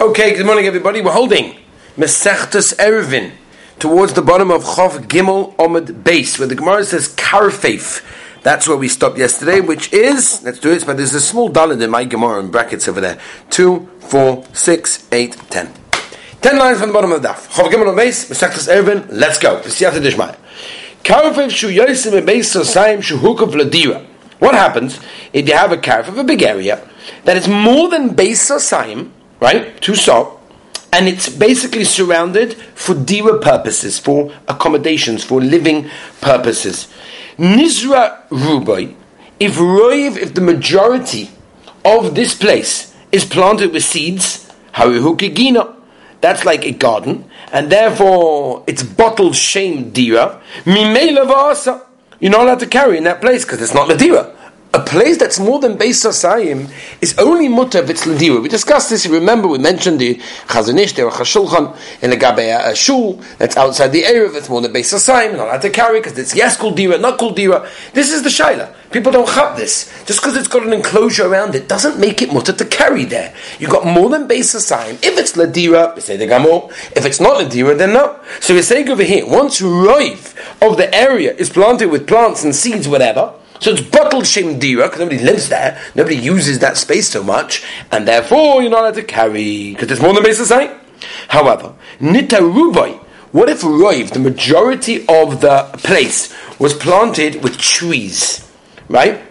Okay, good morning, everybody. We're holding Mesechtes Erevin towards the bottom of Chof Gimel Omid Base, where the Gemara says Karfeif. That's where we stopped yesterday, which is, let's do it, but there's a small dalid in my Gemara in brackets over there. Two, four, six, eight, ten. Ten lines from the bottom of the daf. Chof Gimel Omid Base, Mesechtes Erevin, let's go. Siyata Dishmaya. Karfeif Shu Yosim Sosayim Shu Hukav Ladira. What happens if you have a carf of a big area that is more than base Sosayim, right? Two saw, and it's basically surrounded for dira purposes, for accommodations, for living purposes. Nizra rubai, if roiv, if the majority of this place is planted with seeds, harihukigina, that's like a garden, and therefore it's bottled shame dira, mimela vasa. You're not allowed to carry in that place because it's not dira place that's more than Beis Asayim is only mutter if it's Ladira. We discussed this, you remember, we mentioned the Chazanish, the Chashulchan, in the Gabeya uh, Shul, that's outside the area, that's more than Beis Asayim, not allowed to carry, because it's yes, Kuldira, not Kuldira. This is the Shaila. People don't have this. Just because it's got an enclosure around it doesn't make it mutter to carry there. You've got more than Beis Asayim. If it's Ladira, we say the Gamor. If it's not Ladira, then no. So we're saying over here, once Roiv of the area is planted with plants and seeds, whatever, so it's bottled shem dira because nobody lives there, nobody uses that space so much, and therefore you're not allowed to carry because there's more than base site. However, nita rubai. What if roiv, the majority of the place, was planted with trees, right?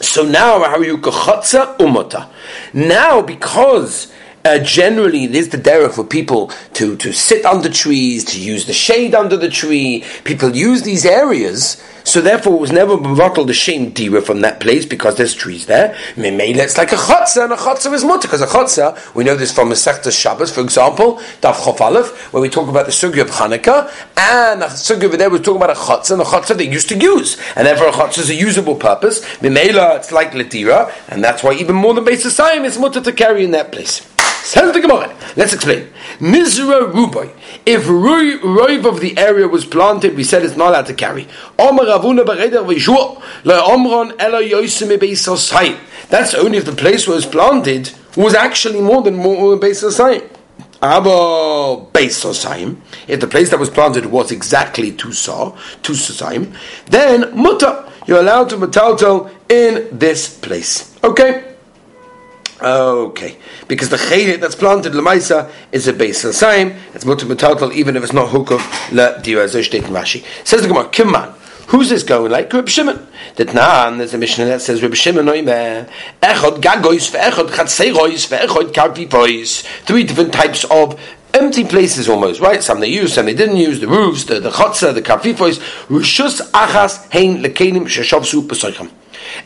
So now, how you umota? Now, because uh, generally, it is the derech for people to, to sit under trees, to use the shade under the tree. People use these areas so therefore, it was never bottled the shame dira from that place because there's trees there. Mimela, it's like a chotzer, and a chotzer is mutter because a chotzer. We know this from a Sechta Shabbos, for example, Daf Chof Aleph, where we talk about the sugya of Hanukkah, and the sugya over there we talk about a chotzer, and a chotzer they used to use, and therefore a chotzer is a usable purpose. Mimela, it's like ladira, and that's why even more than base of is mutter to carry in that place. Says the Gemara. Let's explain. Nizra ruboy. If roiv of the area was planted, we said it's not allowed to carry. That's only if the place where was planted was actually more than more base site. Aber base if the place that was planted was exactly two saw, two sosayim, then mutter, you're allowed to metaltel in this place. Okay? Okay, because the chelik that's planted lemaisa is a base l'saim. It's mutter metaltal even if it's not hukov la dira zoshtet Rashi. Says the Gemara, Kimman. Who's this going like? Reb Shimon. That nan, there's a mission that says Reb Shimon oime echod gagois ve'echod chatzeirois ve'echod karpipois. Three different types of empty places almost, right? Some they used, some they didn't use. The roofs, the the chotzer, the karpipois. Rishus achas hein lekenim sheshavsu b'soichem.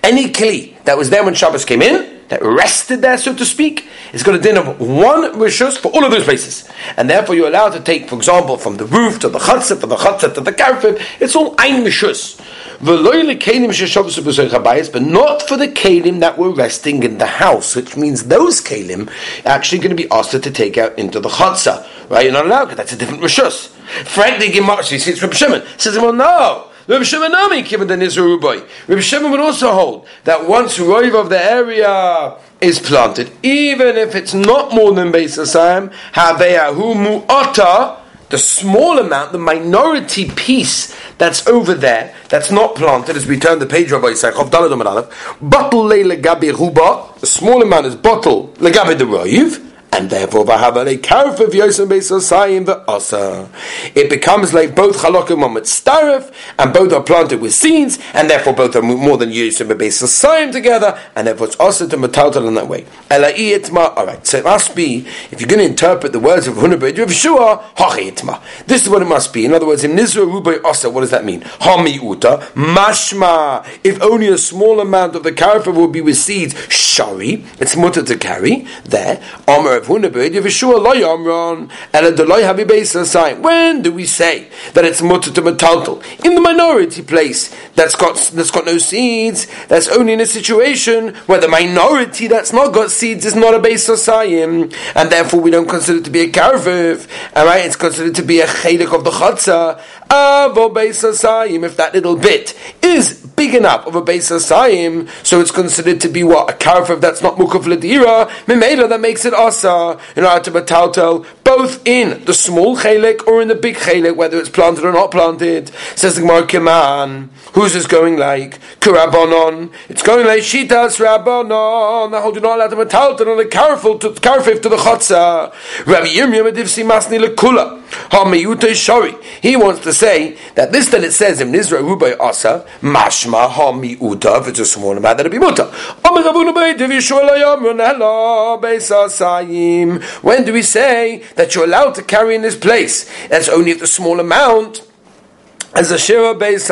Any kli that was there when Shabbos came in that rested there, so to speak, is got a din of one rishus for all of those places. And therefore you're allowed to take, for example, from the roof to the chatzah, from the chatzah to the karfib, it's all ein rishus. But not for the kalim that were resting in the house, which means those kalim are actually going to be asked to take out into the chatzah. Right? You're not allowed, because that's a different rishus. Frankly, Gemara, see, it's Reb Shimon. Says, well, no. Reb Shimon Nami given the Nizru Rubai. Reb Shimon would also hold that once Roiv of the area is planted, even if it's not more than Beis Asayim, Haveyahu Mu'ata, the small amount, the minority piece that's over there, that's not planted, as we turn the page, Rabbi Yisrael, bottle le legabe ruba, the small amount is bottle legabe the roiv, and therefore v'havale karf yosem beisosayim ve'asa. It becomes like both chalokim are mitzaref, and both are planted with seeds, and therefore both are more than yosem beisosayim together, and therefore it's also to metaltal in that way. All right, so it must be if you're going to interpret the words of Hunabed Rav Shua, hachi This is what it must be. In other words, in Nizra Rubai Asa, what does that mean? Hami uta mashma. If only a small amount of the karf will be with seeds, shari, it's mutter to carry there. Omer when do we say that it's mutter to metaltal in the minority place that's got that's got no seeds? That's only in a situation where the minority that's not got seeds is not a base sosayim, and therefore we don't consider it to be a karviv. All right, it's considered to be a chelik of the chatzah. Avo base sosayim. If that little bit is big enough of a base of asayim, so it's considered to be what? A karfev that's not mukaf ledira, mimela that makes it asa, in order to betaltel, both in the small chelik or in the big chelik, whether it's planted or not planted. Says the Gemara Keman, who's this going like? Kurabonon. It's going like Shitas Rabbonon. The whole do not allow to betaltel on the karfev to, karfev to the chotza. Rabbi Yirmiyah Medivsi Masni Lekula. He wants to say that this that it says in Nizra Rubai Asa, Mashma Ha Miuta, if it's a small amount, that'll be Muta. When do we say that you're allowed to carry in this place? That's only if the small amount as a shira beis.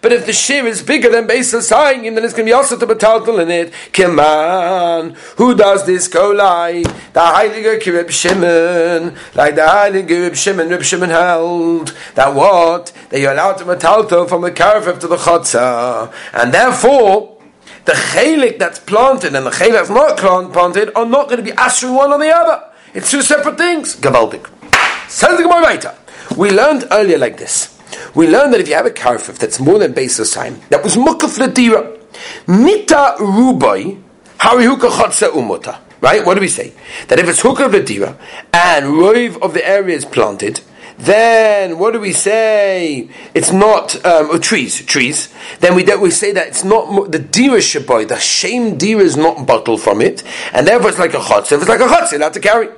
But if the shir is bigger than beis hasayim, then it's going to be also to betaltel in it. Kiman, who does this go like? The Heilige Kirib Shimon, like the Heilige Kirib Shimon, Rib Shimon held that what that you're allowed to betaltel from the caravan to the chotza, and therefore the chelik that's planted and the chelik that's not planted are not going to be asher one on the other. It's two separate things. Gavaldik. Says the Gemara We learned earlier like this. We learned that if you have a karfif that's more than base sign, that was mukaf ladira. Mita rubai, harihuka chotza umuta. Right? What do we say? That if it's hukah ladira and roiv of the area is planted, then what do we say? It's not um, oh, trees, trees. Then we we say that it's not the dira shaboy. The shame dira is not bottled from it, and therefore it's like a chotz. If it's like a chotz, you have to carry.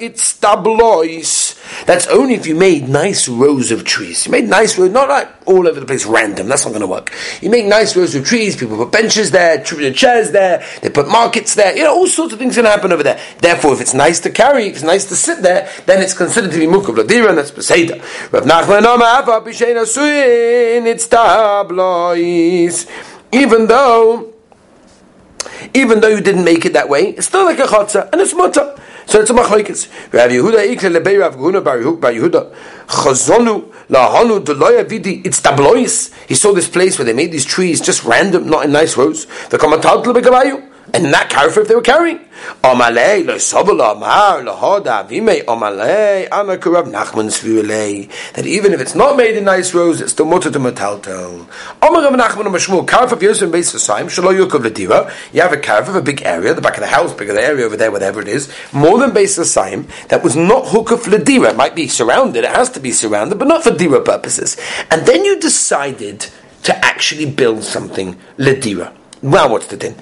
It's tablois. That's only if you made nice rows of trees. You made nice rows, not like all over the place, random. That's not going to work. You make nice rows of trees. People put benches there, chairs there. They put markets there. You know, all sorts of things can happen over there. Therefore, if it's nice to carry, if it's nice to sit there, then it's considered to be mukav ladira, and that's peseda. Rav Nachman it's tablois. Even though, even though you didn't make it that way, it's still like a chotza, and it's mutter. So it's a machlekes. Rav Yehuda ikle lebei Rav Guna bar Yehuda chazonu lahanu deloya vidi. It's tablois. He saw this place where they made these trees just random, not in nice rows. The komatal lebekabayu and not carry if they were carrying. That even if it's not made in nice rows, it's still mutter to metaltel. Omar of. You have a carve of a big area, the back of the house, bigger the area over there, whatever it is, more than Beis Sasim that was not hukuf ledira. It might be surrounded. It has to be surrounded, but not for dira purposes. And then you decided to actually build something ledira. Well, what's the din?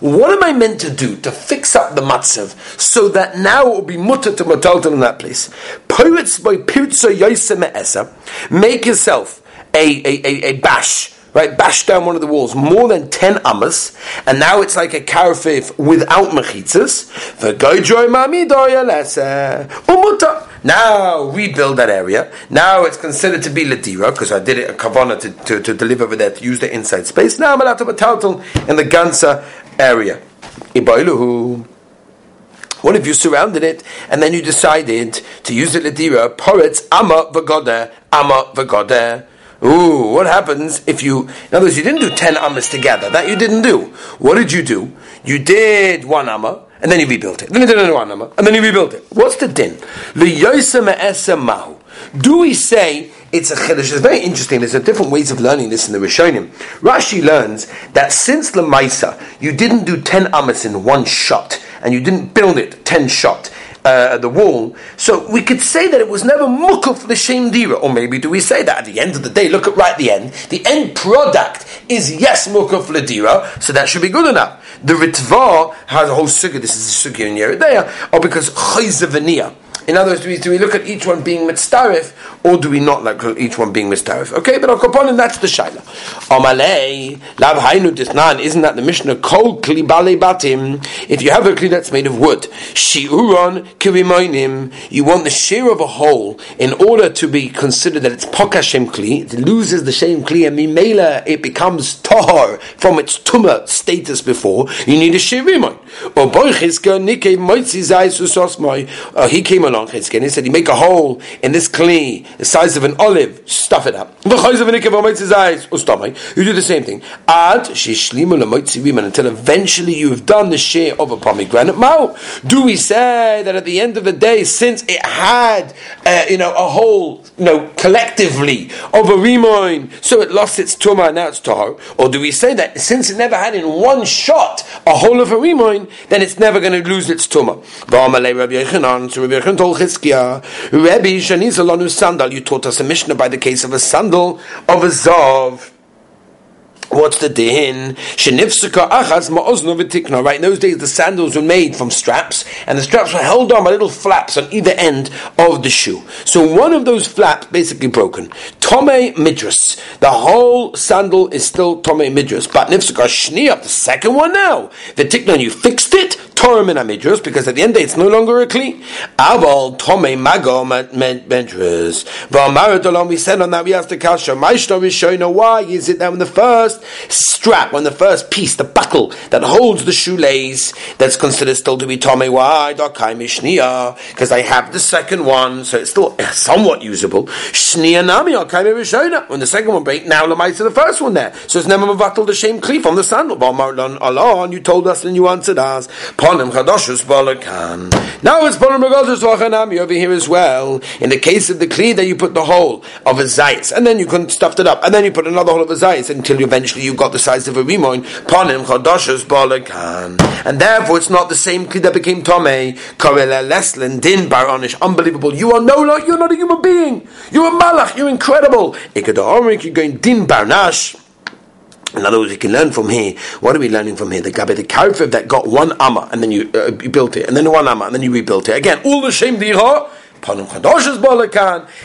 What am I meant to do to fix up the matzav so that now it will be mutter to mataltal in that place? Poets by Pirza Yosem make yourself a, a, a, a bash right, bashed down one of the walls, more than 10 amas, and now it's like a karfif without mechitzas. Now rebuild that area. Now it's considered to be ladira, because I did it a kavana to, to, to, deliver over there to use the inside space. Now I'm allowed to put in the Gansa area. Iboiluhu. What if you surrounded it and then you decided to use the ladira? Poretz ama v'godeh, ama v'godeh. Ooh, what happens if you, in other words, you didn't do 10 amas together. That you didn't do. What did you do? You did one amma, and then he rebuilt it. Then you did another amma, and then he rebuilt it. What's the din? Do we say it's a chiddush? It's very interesting. There's a different ways of learning this in the Rishonim. Rashi learns that since the Maisa, you didn't do 10 amas in one shot, and you didn't build it 10 shot uh, the wall. So we could say that it was never mukuf l'shem dira, or maybe do we say that at the end of the day? Look at right at the end. The end product is yes mukuf l'dira, so that should be good enough. The Ritva has a whole sukkah. This is a sukkah in Yeridea, or because chayzavaniya. In other words, do we, do we look at each one being mitzaref, or do we not look at each one being mitzaref? Okay, but Al that's the shaila. Amalei, lav hainu disnan, isn't that the Mishnah? Kol kli bale batim. If you have a kli that's made of wood, shiuron kirimoinim, you want the shear of a hole in order to be considered that it's pokashem kli, it loses the shem kli, and mimela, it becomes tahar from its tumah status before, you need a shirimon. Or boichiska nikei moitzi susosmoi, uh, he came along he said, you make a hole in this kli, the size of an olive, stuff it up. You do the same thing. Until eventually you have done the share of a pomegranate mao. Do we say that at the end of the day, since it had, uh, you know, a whole, you know, collectively of a rimoin, so it lost its tumah and now it's tahor? Or do we say that since it never had in one shot a whole of a rimoin, then it's never going to lose its? Rabbi Shani Sandal, you taught us a Mishnah by the case of a sandal of a Zav. What's the din? Shenifsika achas ma'ozno v'tikna. Right, in those days the sandals were made from straps, and the straps were held on by little flaps on either end of the shoe. So one of those flaps basically broken. Tome midras. The whole sandal is still tome midras, but nifsika shniya, the second one now. The tikna, you fixed it, Torah min amidros, because at the end it's no longer a kli. Aval tome mago midras. V'amarat we said on that we asked the kasha. Maishno rishoyno. Why is it that when the first strap, on the first piece, the buckle that holds the shoelace, that's considered still to be Tomei Why? Because I have the second one, so it's still somewhat usable. Shnia Nami Rishona. When the second one break, now Lamai to the first one there. So it's never Mavatal the shame cleave on the sandal. Allah, you told us and you answered us. Ponim Chadoshus Balakan. Now it's Ponim Chadoshus Vachanami over here as well. In the case of the kli that you put the hole of a zayis, and then you couldn't stuffed it up, and then you put another hole of a zayis until you eventually you got the size of a rimoin, panim chodoshes balakan. And therefore it's not the same Kli that became Tomei, Korele Leslin, Din Baronish, unbelievable. You are no longer, you're not a human being. You're a malach, you're incredible. Ikada you're going Din Barnash. In other words, you can learn from here. What are we learning from here? The Gabi, the Karfev that got one amma and then you, uh, you built it, and then one amma and then you rebuilt it. Again, all the shame dira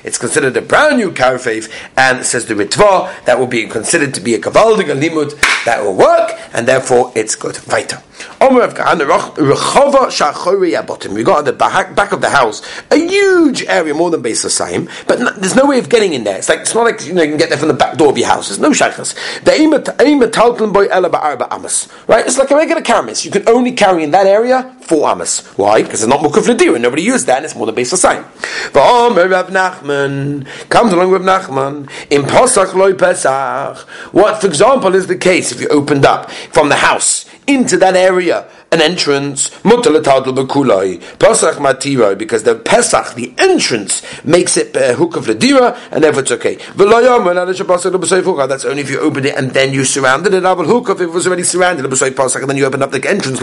it's considered a brand new Karfev, and says the Ritva, that will be considered to be a Kavaldig, Limud, that will work, and therefore it's good. Weiter. We got the back of the house a huge area, more than Beis Hasaim, but there's no way of getting in there. It's like it's not like you know you can get there from the back door of your house. There's no shaykhs. Right? It's like a regular karamis. You can only carry in that area four amas. Why? Because it's not mukaf and Nobody used that, and it's more than base Beis Hasaim. Rav Nachman comes along with Nachman in Pesach. What, for example, is the case if you opened up from the house into that area. An entrance. Pesach matiro because the Pesach the entrance makes it uh, hook of the ledira and therefore it's okay. That's only if you open it and then you surrounded it. Hook if it was already surrounded. And then you open up the entrance.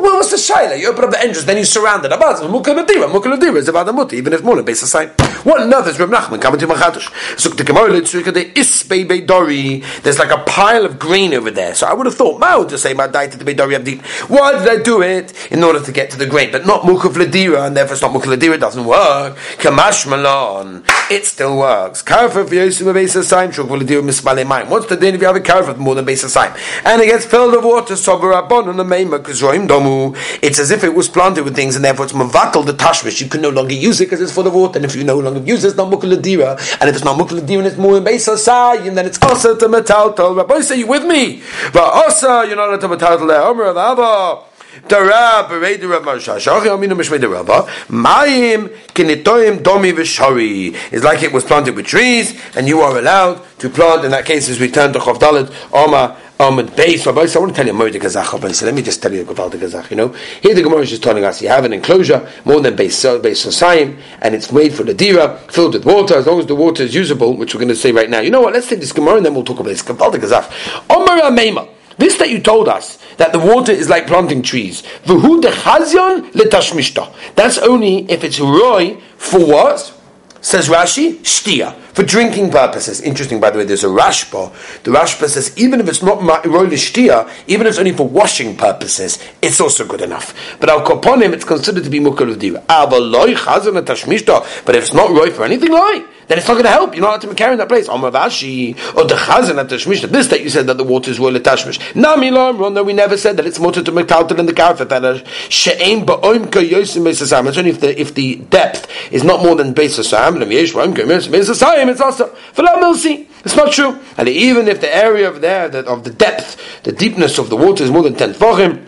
Well, what's the shaila? You open up the entrance, then you surround it. Abaz, mukaladira, mukaladira is about the muti, even if more base sign. What another is Reb Nachman coming to Machatosh. So the Gemara tzurika the isbei beidori. There's like a pile of grain over there. So I would have thought, I would just say my diet to the beidori abdi. Why did I do it in order to get to the grain, but not mukav ladira, and therefore it's not mukav ladira. It doesn't work. Kamash malon, it still works. Karfa v'yosim base sign shuk v'ladira mismale mine. What's the din if you have a karfa more than base sign, and it gets filled with water? Sober abon on the main because domu. It's as if it was planted with things, and therefore it's mavakel the tashmish. You can no longer use it because it's for the water, and if you no longer use it, it's not mukuladira. And if it's not mukuladira, and it's more in base asayim, then it's also to metaltal. Rabbi, say you with me? But also, you're not to metaltal. Omer of Abba. Dara berei the Rav Marsha. Shachi aminu mishmei the Rabba. Mayim kinitoim domi v'shari. It's like it was planted with trees, and you are allowed to plant. In that case, as we turn to Chav Dalet, Oma um, Rabbi, so I want to tell you more the Gazach, so let me just tell you the Gazach, you know. Here the Gemara is just telling us you have an enclosure, more than base, base Sosayim, and it's made for the Dira, filled with water, as long as the water is usable, which we're going to say right now. You know what, let's take this Gemara and then we'll talk about this. About the Gazach. Omar Ameima. This that you told us, that the water is like planting trees. V'hu dechazyon letashmishta. That's only if it's roy for what? Says Rashi, shtia for drinking purposes. Interesting, by the way, there's a Rashba. The Rashba says even if it's not roilishtia, even if it's only for washing purposes, it's also good enough. But al koponim, it's considered to be mukal But if it's not roy for anything, like then it's not going to help. You're not allowed to carry in that place. Amavashi or the chazan at Tashmish. This that you said that the water is royal Tashmish. Namilam, no, we never said that it's mutter to mekaltel in the karfet. That she'em ba'oim yosim beisasam. It's only if the if the depth is not more than beisasam. And yesh ba'oim beisasam it's also milsi. It's not true. And even if the area of there, that of the depth, the deepness of the water is more than ten tefachim,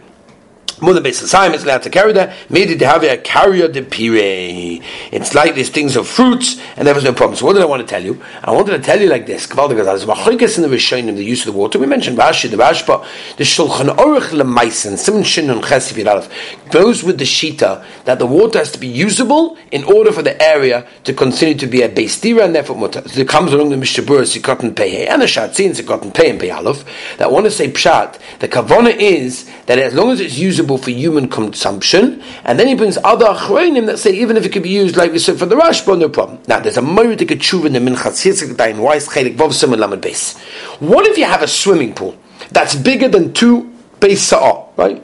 more than base time it's allowed to carry that. Made to have a carrier de pire. It's like these things of fruits, and there was no problem. So what did I want to tell you? I wanted to tell you like this. There's machlokes in the Rishonim, the use of the water. We mentioned Rashi, the Rashba, the Shulchan Aruch lemaisen, Simon Shin and Chesif goes with the shita that the water has to be usable in order for the area to continue to be a base dira, and therefore mutter. So it comes along the Mishabur, Sikot Pei, and the Shatzin, Sikot Pei and Pei Aleph, that want to say Pshat. The Kavona is that as long as it's usable for human consumption, and then he brings other achronim that say even if it could be used like we said for the Rashba, no problem. Now there's a Moedik Tshuva in the Minchas Yitzchak Dain Weiss Chelik Vov Lamed base. What if you have a swimming pool that's bigger than two base sa'ah, right?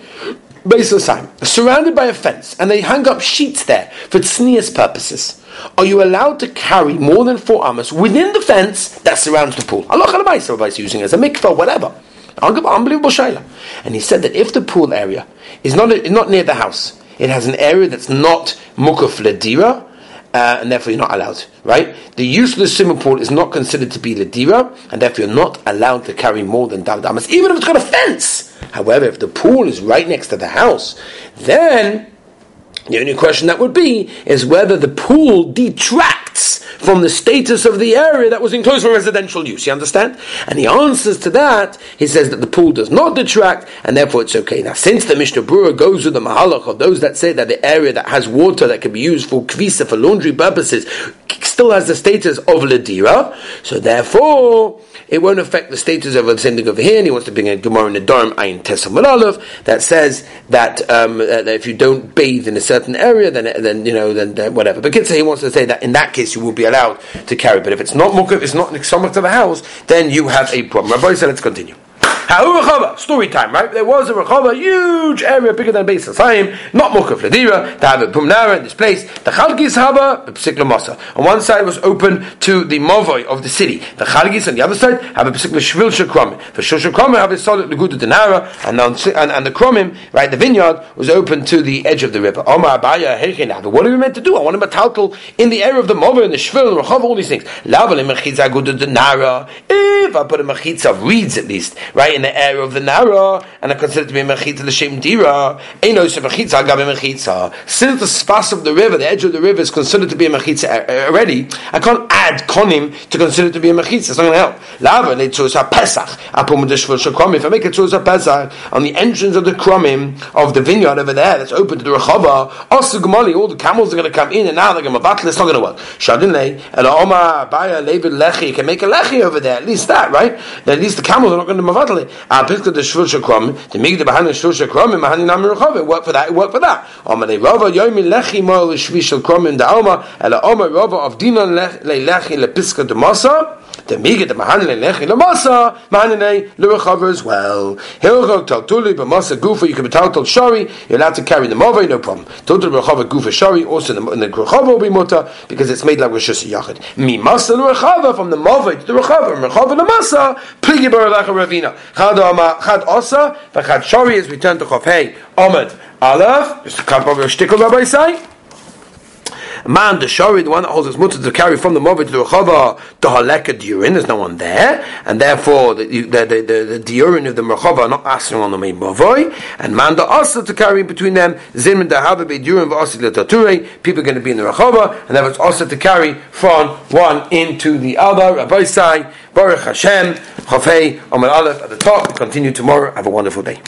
Base time, surrounded by a fence, and they hang up sheets there for tznius purposes. Are you allowed to carry more than four amas within the fence that surrounds the pool? Allah is using it as a mikvah, whatever. Unbelievable shayla. And he said that if the pool area is not, not near the house, it has an area that's not mukaf ledira, uh, and therefore you're not allowed, right? The use of the swimming pool is not considered to be ledira, and therefore you're not allowed to carry more than daldamas, even if it's got a fence. However, if the pool is right next to the house, then the only question that would be is whether the pool detracts from the status of the area that was enclosed for residential use. You understand? And he answers to that, he says that the pool does not detract, and therefore it's okay. Now, since the Mishnah Berurah goes with the Mahalach of those that say that the area that has water that can be used for kvisa, for laundry purposes, still has the status of ledira, so therefore it won't affect the status of the same thing over here. And he wants to bring a Gemara in the Dharm Ayin Tesam that says that, um, that if you don't bathe in a certain area, then then you know then, then whatever. But Kitsa he wants to say that in that case you will be allowed to carry. But if it's not mukaf, it's not somewhat to the house, then you have a problem. Rabbi said, let's continue. Story time, right? There was a Rechava, huge area bigger than Beis Hasayim, not Mukaf Ladira, to have a Pumnara in this place. The Chalgis Haba, Psikla Masa. On one side was open to the Movoi of the city. The Chalgis on the other side have a Psikla Shvil Shakramim. The Shvil have a solid Laguda Denara, and, and, and the Kromim, right, the vineyard, was open to the edge of the river. Omar Abaya, What are we meant to do? I want to taltal in the area of the Movoi and the Shvil, Rechava, all these things. If I put a Mechitza of reeds at least, right? In the area of the Nara, and I consider to be mechitza l'shem dira. Eino se mechitza agabe mechitza. Since the spas of the river, the edge of the river, is considered to be a mechitza uh, uh, already, I can't add konim to consider it to be a mechitza. It's not going to help. Lava leitzurus pesach. If I make a tzurus pesach on the entrance of the kromim of the vineyard over there, that's open to the rechava. Also gemali, all the camels are going to come in, and now they're going to battle. It's not going to work. Shadin le, and Omar Abaya Levid Lechi can make a lechi over there. At least that, right? At least the camels are not going to mavatale. A piska the shvul shakrom, the migda behind the shvul shakrom, and behind the namer rechov. It worked for that. Worked for that. Omar le rava yomi lechi mo l'shvi in the alma, ela omar rava of dinon le lechi le piska de masa. The miga the mahanle lechi le masa, mahanle le as well. Hilchok taltuli b'masa gufa. You can be taltul shari. You're allowed to carry the mova, no problem. Taltul rechov gufa shari. Also in the, the rechov will be muta because it's made like rishus yachid. Mi masa le from the mova to the and rechava le masa. Pligi baralacha ravina. Chad Ama, Chad Osa, the Chad Shari is returned to Chofhei Ahmed Aleph, just a couple of shtickle Rabbi say. Man, the Shari, the one that holds his mutter to carry from the Movit to the Rechava, the Haleka Durin, there's no one there, and therefore the the the, the, the Durin of the Rechava are not asking on the main Mavoi, and Man, the Asa to carry between them, Zimrin the Habe be Durin v'Asi Tature, people are going to be in the Rechava, and therefore it's also to carry from one into the other. Rabbi Sai, Baruch Hashem, Chafei, Amar Aleph at the top. We continue tomorrow. Have a wonderful day.